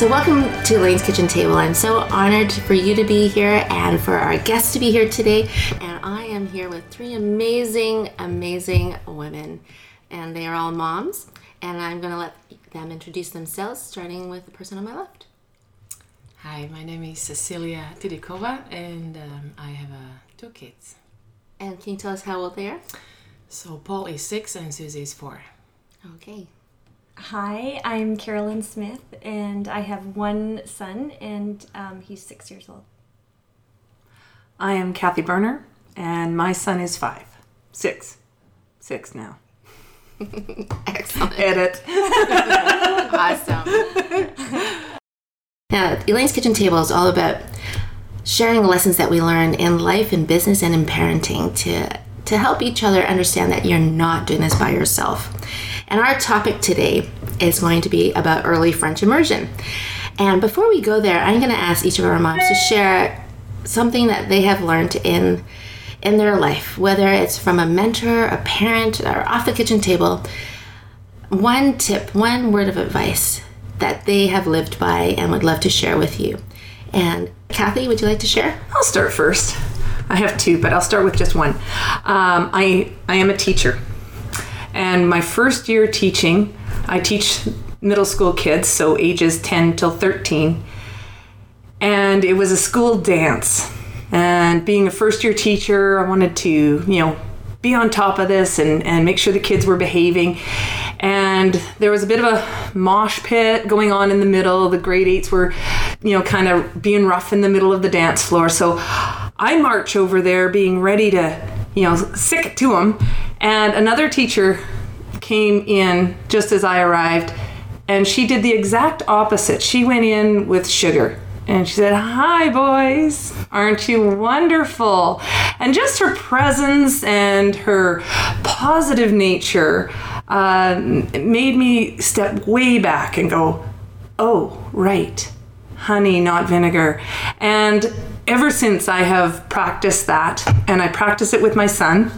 So, welcome to Elaine's Kitchen Table. I'm so honored for you to be here and for our guests to be here today. And I am here with three amazing, amazing women, and they are all moms. And I'm going to let them introduce themselves, starting with the person on my left. Hi, my name is Cecilia Tidikova, and um, I have uh, two kids. And can you tell us how old they are? So Paul is six and Susie is four. Okay. Hi, I'm Carolyn Smith, and I have one son, and um, he's six years old. I am Kathy Berner, and my son is five. Six. Six now. Excellent. Edit. awesome. now, Elaine's Kitchen Table is all about sharing lessons that we learn in life, in business, and in parenting to to help each other understand that you're not doing this by yourself. And our topic today is going to be about early French immersion. And before we go there, I'm going to ask each of our moms to share something that they have learned in in their life, whether it's from a mentor, a parent, or off the kitchen table. One tip, one word of advice that they have lived by and would love to share with you. And Kathy, would you like to share? I'll start first. I have two, but I'll start with just one. Um, I I am a teacher, and my first year teaching, I teach middle school kids, so ages 10 till 13, and it was a school dance. And being a first year teacher, I wanted to you know be on top of this and, and make sure the kids were behaving. And there was a bit of a mosh pit going on in the middle. The grade eights were, you know, kind of being rough in the middle of the dance floor. So I march over there being ready to, you know, sick to them. And another teacher came in just as I arrived and she did the exact opposite. She went in with sugar and she said, Hi, boys. Aren't you wonderful? And just her presence and her positive nature uh, made me step way back and go, Oh, right. Honey, not vinegar. And ever since I have practiced that, and I practice it with my son.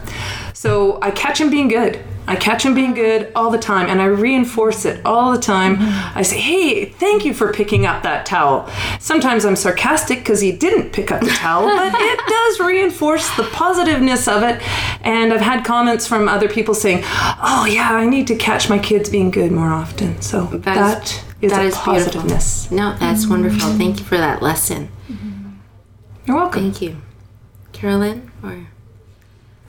So I catch him being good. I catch him being good all the time and I reinforce it all the time. Mm-hmm. I say, hey, thank you for picking up that towel. Sometimes I'm sarcastic because he didn't pick up the towel, but it does reinforce the positiveness of it. And I've had comments from other people saying, oh, yeah, I need to catch my kids being good more often. So that, that is, that is positiveness. Beautiful. No, that's mm-hmm. wonderful. Thank you for that lesson. Mm-hmm. You're welcome. Thank you. Carolyn or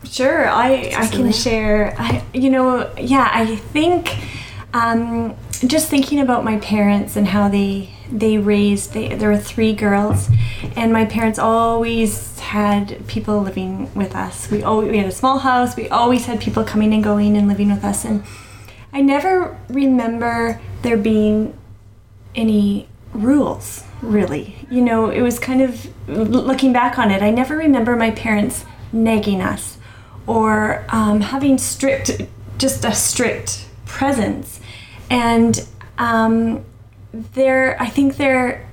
Sure, I I can share. I you know yeah I think um, just thinking about my parents and how they they raised they there were three girls, and my parents always had people living with us. We always we had a small house. We always had people coming and going and living with us, and I never remember there being any rules really. You know, it was kind of looking back on it. I never remember my parents nagging us or um, having strict, just a strict presence. And um, they're, I think they're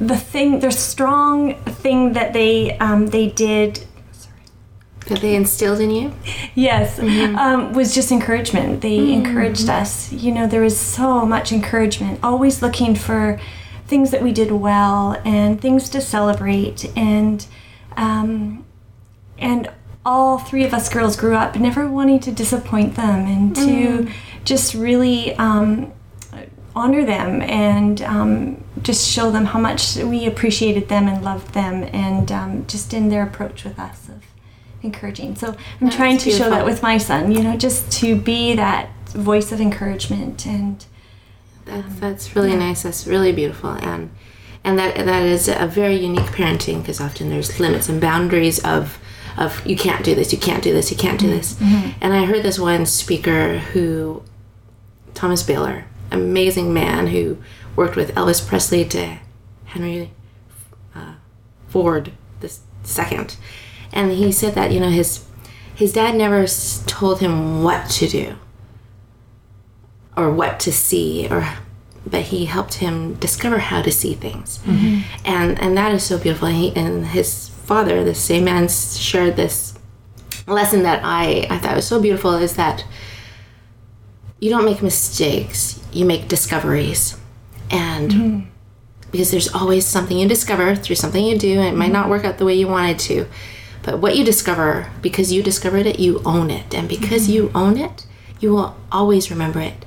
the thing, the strong thing that they um, they did. That they instilled in you? Yes, mm-hmm. um, was just encouragement. They mm-hmm. encouraged us. You know, there was so much encouragement, always looking for things that we did well and things to celebrate and um, and all three of us girls grew up never wanting to disappoint them and to mm. just really um, honor them and um, just show them how much we appreciated them and loved them and um, just in their approach with us of encouraging. So I'm That's trying to beautiful. show that with my son, you know, just to be that voice of encouragement and that's, um, that's really yeah. nice. That's really beautiful and and that that is a very unique parenting because often there's limits and boundaries of of you can't do this, you can't do this, you can't do this. Mm-hmm. And I heard this one speaker who, Thomas Baylor, amazing man who worked with Elvis Presley to Henry uh, Ford the second, and he said that you know his his dad never told him what to do or what to see or but he helped him discover how to see things mm-hmm. and and that is so beautiful and, he, and his father, the same man, shared this lesson that I, I thought was so beautiful is that you don't make mistakes, you make discoveries. And mm-hmm. because there's always something you discover through something you do, and it might not work out the way you wanted to. But what you discover, because you discovered it, you own it. And because you own it, you will always remember it.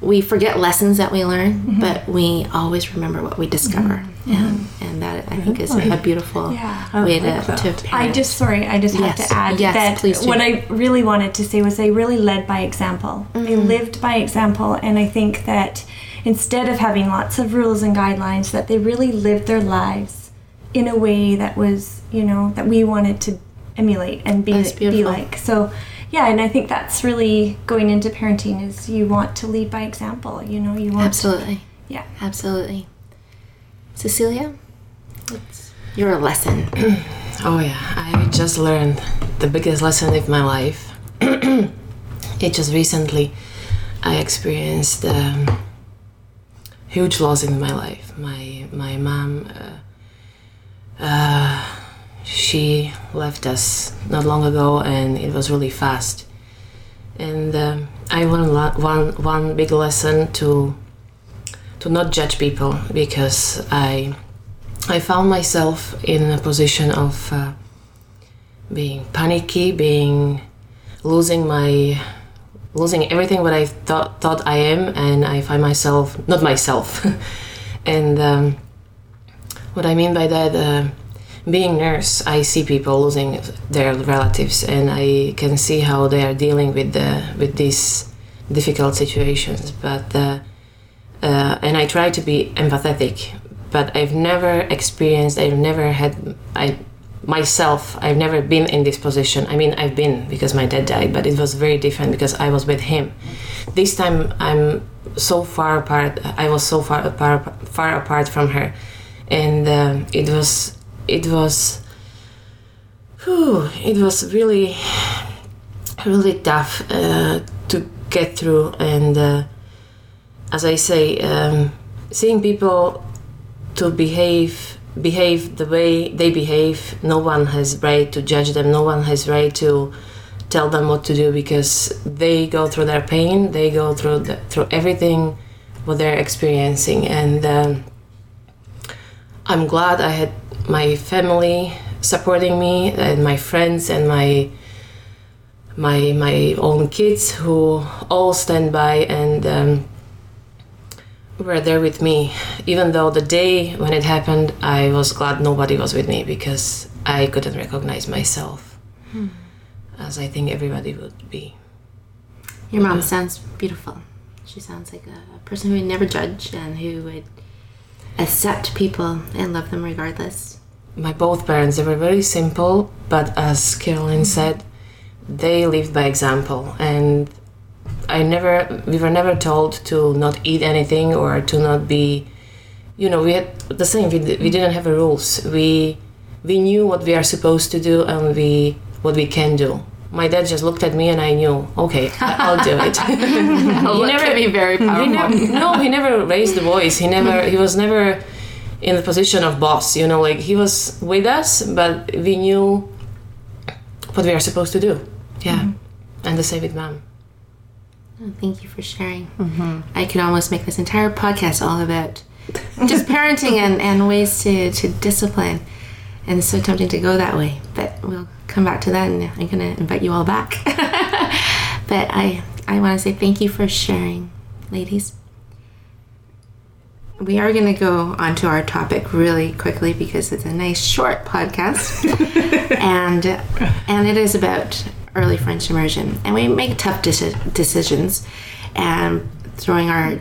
We forget lessons that we learn, but we always remember what we discover. And, and that, I think, is a beautiful Yeah. way to, to I just sorry, I just have to add Yes, that please do. what I really wanted to say was they really led by example. They Mm-hmm. lived by example, and I think that instead of having lots of rules and guidelines, that they really lived their lives in a way that was, you know, that we wanted to emulate and be be like. So, yeah, and I think that's really going into parenting is you want to lead by example. You know, you want Absolutely. yeah. Absolutely. Cecilia, what's your lesson? Oh yeah, I just learned the biggest lesson of my life. it just recently, I experienced um, huge loss in my life. My my mom, uh, uh, she left us not long ago, and it was really fast. And um, I learned one one big lesson to to not judge people because I I found myself in a position of uh, being panicky, being losing my losing everything what I thought thought I am, and I find myself not myself. and um, what I mean by that, uh, being nurse, I see people losing their relatives, and I can see how they are dealing with the with these difficult situations. But uh, uh, and I try to be empathetic, but I've never experienced, I've never had, I myself, I've never been in this position. I mean, I've been because my dad died, but it was very different because I was with him. This time, I'm so far apart. I was so far apart, far apart from her, and um, it was, it was, whew, it was really, really tough uh, to get through and. Uh, as I say, um, seeing people to behave behave the way they behave, no one has right to judge them. No one has right to tell them what to do because they go through their pain. They go through the, through everything what they're experiencing, and um, I'm glad I had my family supporting me and my friends and my my my own kids who all stand by and. Um, were there with me. Even though the day when it happened, I was glad nobody was with me because I couldn't recognize myself, as I think everybody would be. Your mom sounds beautiful. She sounds like a, a person who would never judge and who would accept people and love them regardless. My both parents they were very simple, but as Caroline mm-hmm. said, they lived by example, and I never we were never told to not eat anything or to not be, you know, we had the same. We, we mm-hmm. didn't have a rules. We we knew what we are supposed to do and we what we can do. My dad just looked at me and I knew, okay, I- I'll do it. he never be very he powerful. never, no, he never raised the voice. He never. He was never in the position of boss. You know, like he was with us, but we knew what we are supposed to do. Yeah, mm-hmm. and the same with mom. Oh, Thank you for sharing. Mm-hmm. I could almost make this entire podcast all about just parenting and, and ways to, to discipline. And it's so tempting to go that way. But we'll come back to that and I'm to invite you all back. but I, I want to say thank you for sharing, ladies. We are going to go on to our topic really quickly because it's a nice short podcast. and and it is about early French immersion. And we make tough deci- decisions and throwing our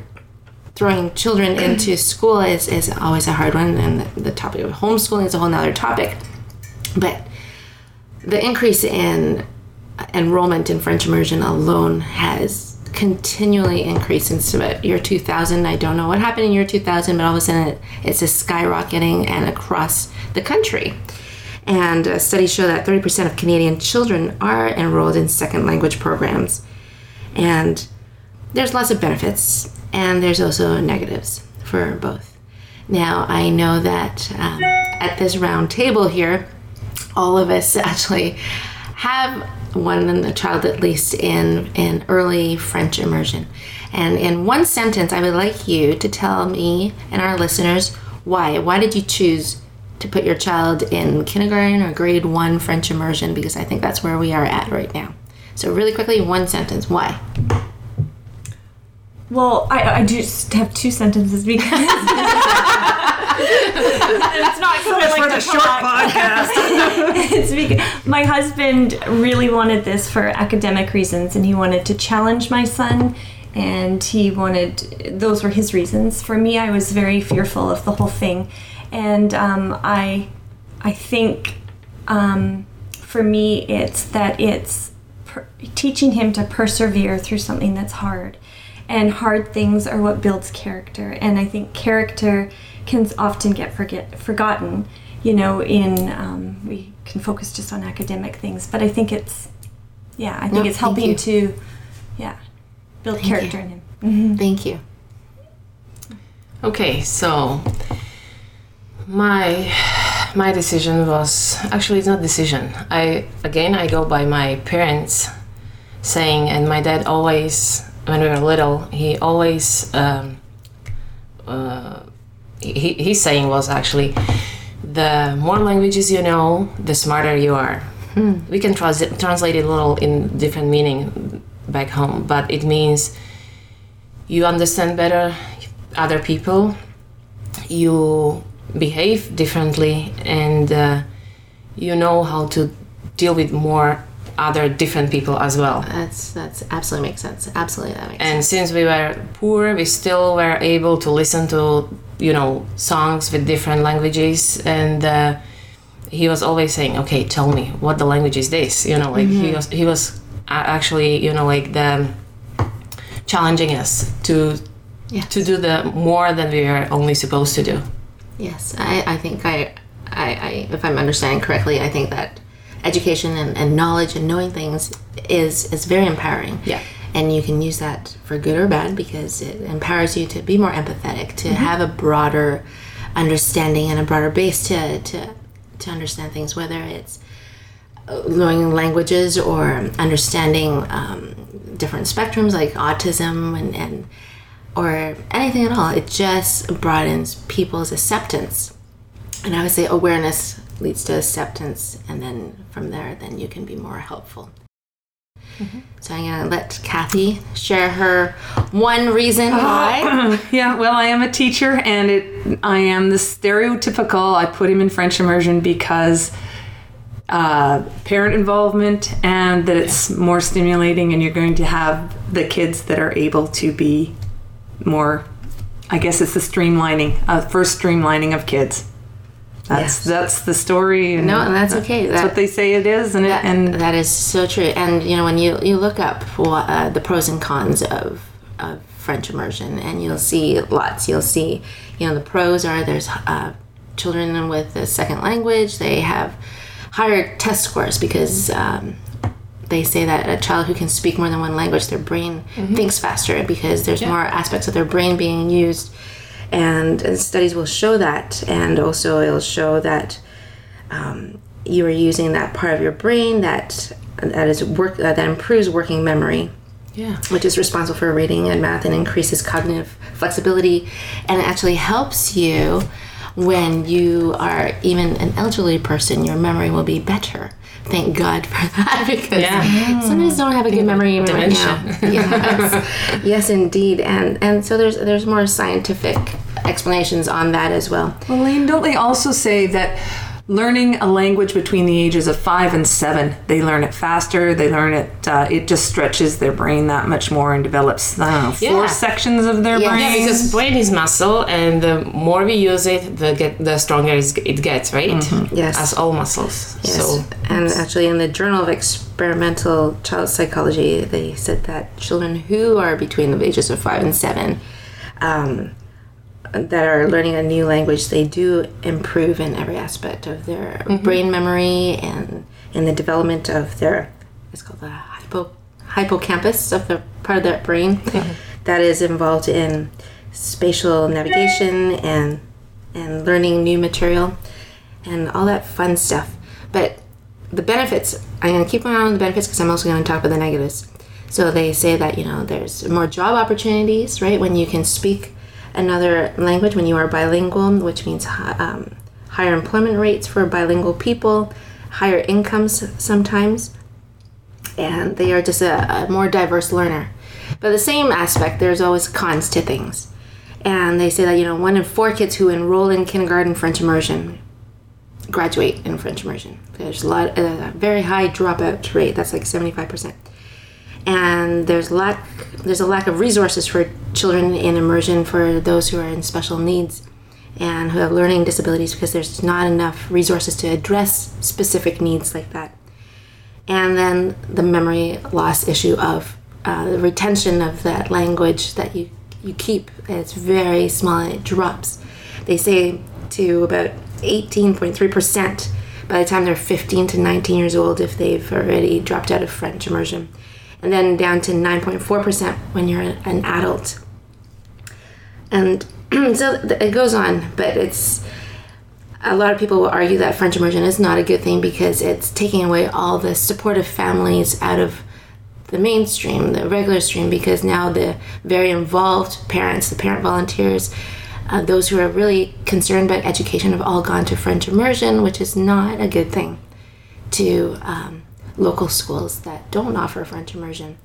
throwing children into school is, is always a hard one and the, the topic of homeschooling is a whole nother topic. But the increase in enrollment in French immersion alone has continually increased since about year 2000. I don't know what happened in year 2000, but all of a sudden it, it's just skyrocketing and across the country. And uh, studies show that 30% of Canadian children are enrolled in second language programs. And there's lots of benefits, and there's also negatives for both. Now, I know that um, at this round table here, all of us actually have one and a child at least in in early French immersion. And in one sentence, I would like you to tell me and our listeners why? Why did you choose to put your child in kindergarten or grade one French immersion? Because I think that's where we are at right now. So, really quickly, one sentence. Why? Well, I, I just have two sentences because it's not because I like to short podcast. it's because my husband really wanted this for academic reasons, and he wanted to challenge my son, and he wanted those were his reasons. For me, I was very fearful of the whole thing, and um, I, I think, um, for me, it's that it's per- teaching him to persevere through something that's hard. And hard things are what builds character. And I think character can often get forget forgotten. You know, in um, we can focus just on academic things, but I think it's, yeah, I think No, it's helping to, yeah, build Thank character you. in him. Thank you. Okay, so my my decision was actually it's not decision. I again I go by my parents saying, and my dad always when we were little he always um, uh, he, his saying was actually the more languages you know the smarter you are. We can trans- translate it a little in different meaning back home, but it means you understand better other people you behave differently and uh, you know how to deal with more other different people as well That's that's absolutely makes sense. Absolutely, that makes and sense. since we were poor we still were able to listen to you know songs with different languages and uh, he was always saying okay tell me what the language is this you know like he mm-hmm. was he was uh, actually you know like the um, challenging us to Yes. to do the more than we were only supposed to do Yes, I, I think I, I, I, if I'm understanding correctly, I think that education and, and knowledge and knowing things is is very empowering. Yeah. And you can use that for good or bad because it empowers you to be more empathetic, to have a broader understanding and a broader base to to to understand things, whether it's learning languages or understanding um, different spectrums like autism and, and or anything at all. It just broadens people's acceptance. And I would say awareness leads to acceptance, and then from there, then you can be more helpful. So I'm gonna let Kathy share her one reason why. yeah, well, I am a teacher, and it I am the stereotypical. I put him in French immersion because uh, parent involvement, and that it's more stimulating, and you're going to have the kids that are able to be more. I guess it's the streamlining, uh, first streamlining of kids. That's Yes. that's the story. And No, and that's okay. That's That- what they say it is, and it, and that is so true. And you know, when you you look up what, uh, the pros and cons of of French immersion, and you'll see lots. You'll see, you know, the pros are there's uh, children with a second language. They have higher test scores because. Um, they say that a child who can speak more than one language, their brain thinks faster because there's more aspects of their brain being used, and, and studies will show that. And also, it'll show that um, you are using that part of your brain that that is work uh, that improves working memory. Yeah. Which is responsible for reading and math and increases cognitive flexibility. And it actually helps you when you are even an elderly person your memory will be better thank god for that because Yeah. some of us don't have a good memory even right now. Yes. Yes indeed. And and so there's there's more scientific explanations on that as well. Well, Lane, don't they also say that learning a language between the ages of five and seven, they learn it faster. They learn it. Uh, it just stretches their brain that much more and develops I don't know, four Yeah. sections of their Yeah, brain. Yeah, because brain is muscle, and the more we use it, the get the stronger it gets, right? Yes. as all muscles. Yes. So and actually, in the Journal of Experimental Child Psychology, they said that children who are between the ages of five and seven, um, that are learning a new language, they do improve in every aspect of their mm-hmm. brain memory and in the development of their. It's called the hypo, hippocampus of the part of their brain that is involved in spatial navigation and and learning new material and all that fun stuff. But the benefits, I'm going to keep on the benefits because I'm also going to talk about the negatives. So they say that, you know, there's more job opportunities, right? When you can speak another language when you are bilingual, which means um, higher employment rates for bilingual people, higher incomes sometimes, and they are just a, a more diverse learner. But the same aspect, there's always cons to things. And they say that, you know, one in four kids who enroll in kindergarten French immersion graduate in French immersion. There's a lot, a very high dropout rate. That's like 75%. And there's lack, there's a lack of resources for children in immersion for those who are in special needs and who have learning disabilities because there's not enough resources to address specific needs like that. And then the memory loss issue of uh, the retention of that language that you, you keep. It's very small, it drops. They say to about 18.3% by the time they're 15 to 19 years old if they've already dropped out of French immersion. And then down to 9.4% when you're an adult. And so it goes on, but it's a lot of people will argue that French immersion is not a good thing because it's taking away all the supportive families out of the mainstream, the regular stream, because now the very involved parents, the parent volunteers, uh, those who are really concerned about education have all gone to French immersion, which is not a good thing to um, local schools that don't offer French immersion.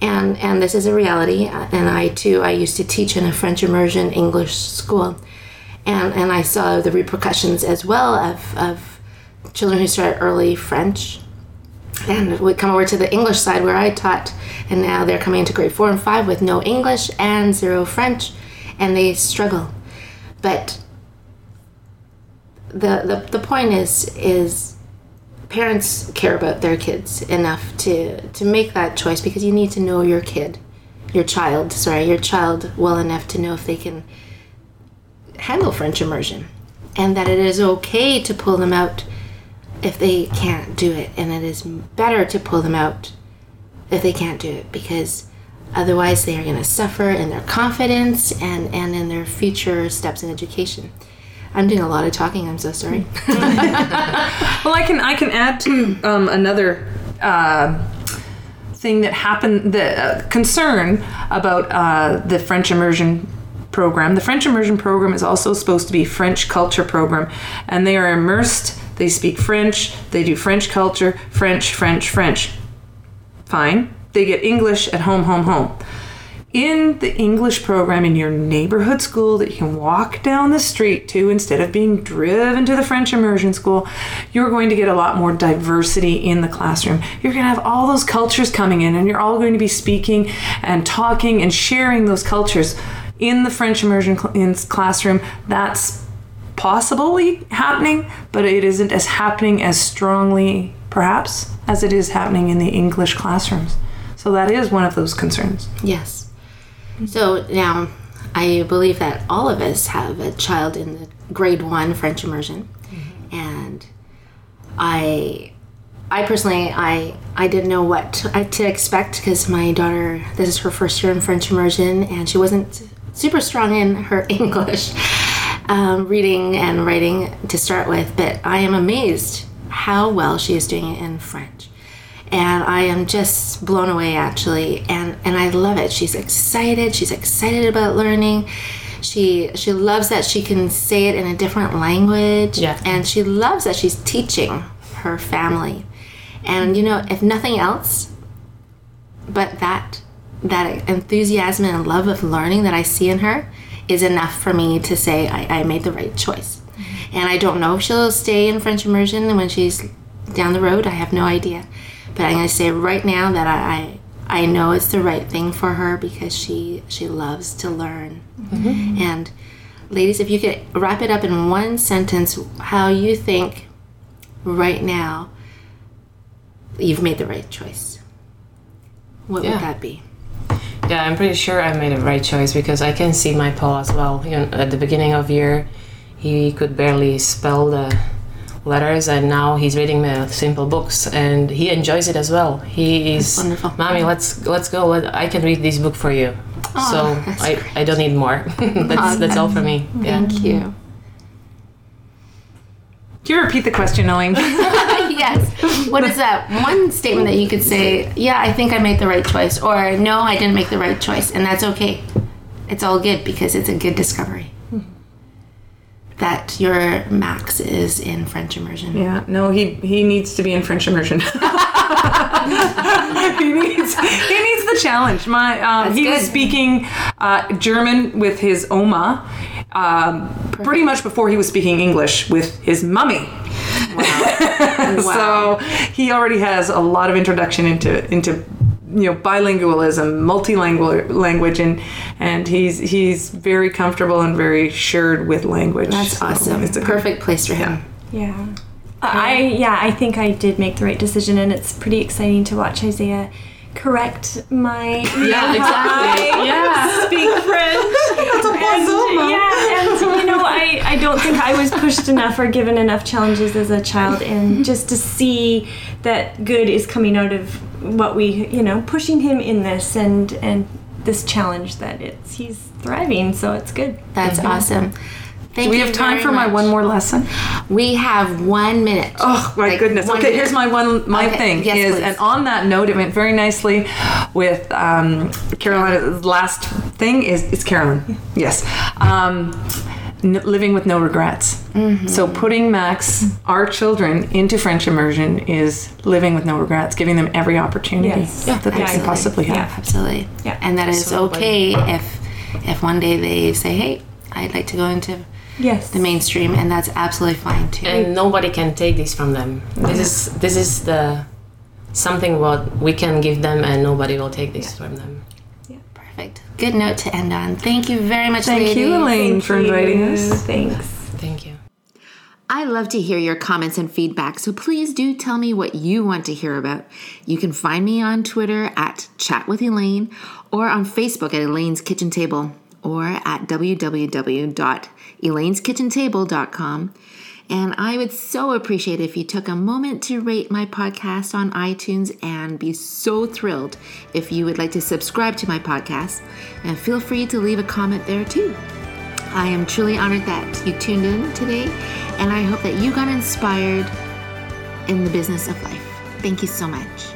And, and this is a reality. Uh, and I too, I used to teach in a French immersion English school. And, and I saw the repercussions as well of, of children who start early French and would come over to the English side where I taught. And now they're coming into grade four and five with no English and zero French and they struggle. But the, the, the point is is parents care about their kids enough to, to make that choice because you need to know your kid, your child, sorry, your child well enough to know if they can handle French immersion and that it is okay to pull them out if they can't do it and it is better to pull them out if they can't do it because Otherwise, they are going to suffer in their confidence and, and in their future steps in education. I'm doing a lot of talking. I'm so sorry. well, I can I can add to um, another uh, thing that happened. The uh, concern about uh, the French immersion program. The French immersion program is also supposed to be French culture program, and they are immersed. They speak French. They do French culture. French, French, French. Fine they get English at home, home, home. In the English program in your neighborhood school that you can walk down the street to instead of being driven to the French immersion school, you're going to get a lot more diversity in the classroom. You're going to have all those cultures coming in, and you're all going to be speaking and talking and sharing those cultures in the French immersion cl- classroom. That's possibly happening, but it isn't as happening as strongly, perhaps, as it is happening in the English classrooms. So that is one of those concerns. Yes. So now, I believe that all of us have a child in the grade one French immersion, mm-hmm. and I, I personally, I I didn't know what to, to expect because my daughter, this is her first year in French immersion, and she wasn't super strong in her English. Um, reading and writing to start with, but I am amazed how well she is doing it in French and I am just blown away actually and and I love it. She's excited. She's excited about learning. She she loves that she can say it in a different language yeah. and she loves that she's teaching her family. And you know, if nothing else but that that enthusiasm and love of learning that I see in her is enough for me to say I, I made the right choice. Mm-hmm. And I don't know if she'll stay in French immersion when she's down the road. I have no idea. But I'm going to say right now that I, I know it's the right thing for her because she she loves to learn. Mm-hmm. And ladies, if you could wrap it up in one sentence, how you think right now you've made the right choice. What yeah. would that be? Yeah, I'm pretty sure I made the right choice because I can see my Paul as well. You know, at the beginning of year, he could barely spell the letters and now he's reading the simple books and he enjoys it as well he is wonderful mommy let's let's go i can read this book for you oh, so I, I don't need more that's that's all for me yeah. thank you can you repeat the question, Elaine? yes. What is that one statement that you could say, yeah, I think I made the right choice, or no, I didn't make the right choice, and that's okay? it's all good because it's a good discovery. That your max is in French immersion. Yeah, no, he he needs to be in French immersion. he needs he needs the challenge. My um, he was speaking uh, German with his Oma, um, pretty much before he was speaking English with his mummy. Wow! so he already has a lot of introduction into into you know bilingualism, multilingual language, and and he's he's very comfortable and very assured with language. That's So awesome. It's a perfect place for him. Yeah. I yeah, I think I did make the right decision, and it's pretty exciting to watch Isaiah correct my Yeah, exactly. yeah speak French. That's and, yeah, and you know, I I don't think I was pushed enough or given enough challenges as a child, and mm-hmm. just to see that good is coming out of what we you know pushing him in this and and this challenge that it's he's thriving, so it's good. That's awesome. Thank Do we you have time very for my one more lesson? We have one minute. Oh my Like, goodness. Okay, minute. here's my one my Okay, thing yes, is please. and on that note it went very nicely with um, Carolina's last thing is it's Carolyn. Yes. Um, n- living with no regrets. Mm-hmm. So putting Max, our children, into French immersion is living with no regrets, giving them every opportunity Yes. Yeah, that they can possibly have. Yeah. Absolutely. Yeah. And that is Absolutely. okay if if one day they say, "Hey, I'd like to go into Yes. the mainstream," and that's absolutely fine too. and nobody can take this from them. This is this is the something what we can give them, and nobody will take this from them. Yeah perfect. Good note to end on. Thank you very much, Thank ladies. you, Elaine, for inviting us. Thanks. Thank you. I love to hear your comments and feedback, so please do tell me what you want to hear about. You can find me on Twitter at Chat with Elaine or on Facebook at Elaine's Kitchen Table or at www.elaine'skitchentable.com. And I would so appreciate if you took a moment to rate my podcast on iTunes and be so thrilled if you would like to subscribe to my podcast. And feel free to leave a comment there too. I am truly honored that you tuned in today, and I hope that you got inspired in the business of life. Thank you so much.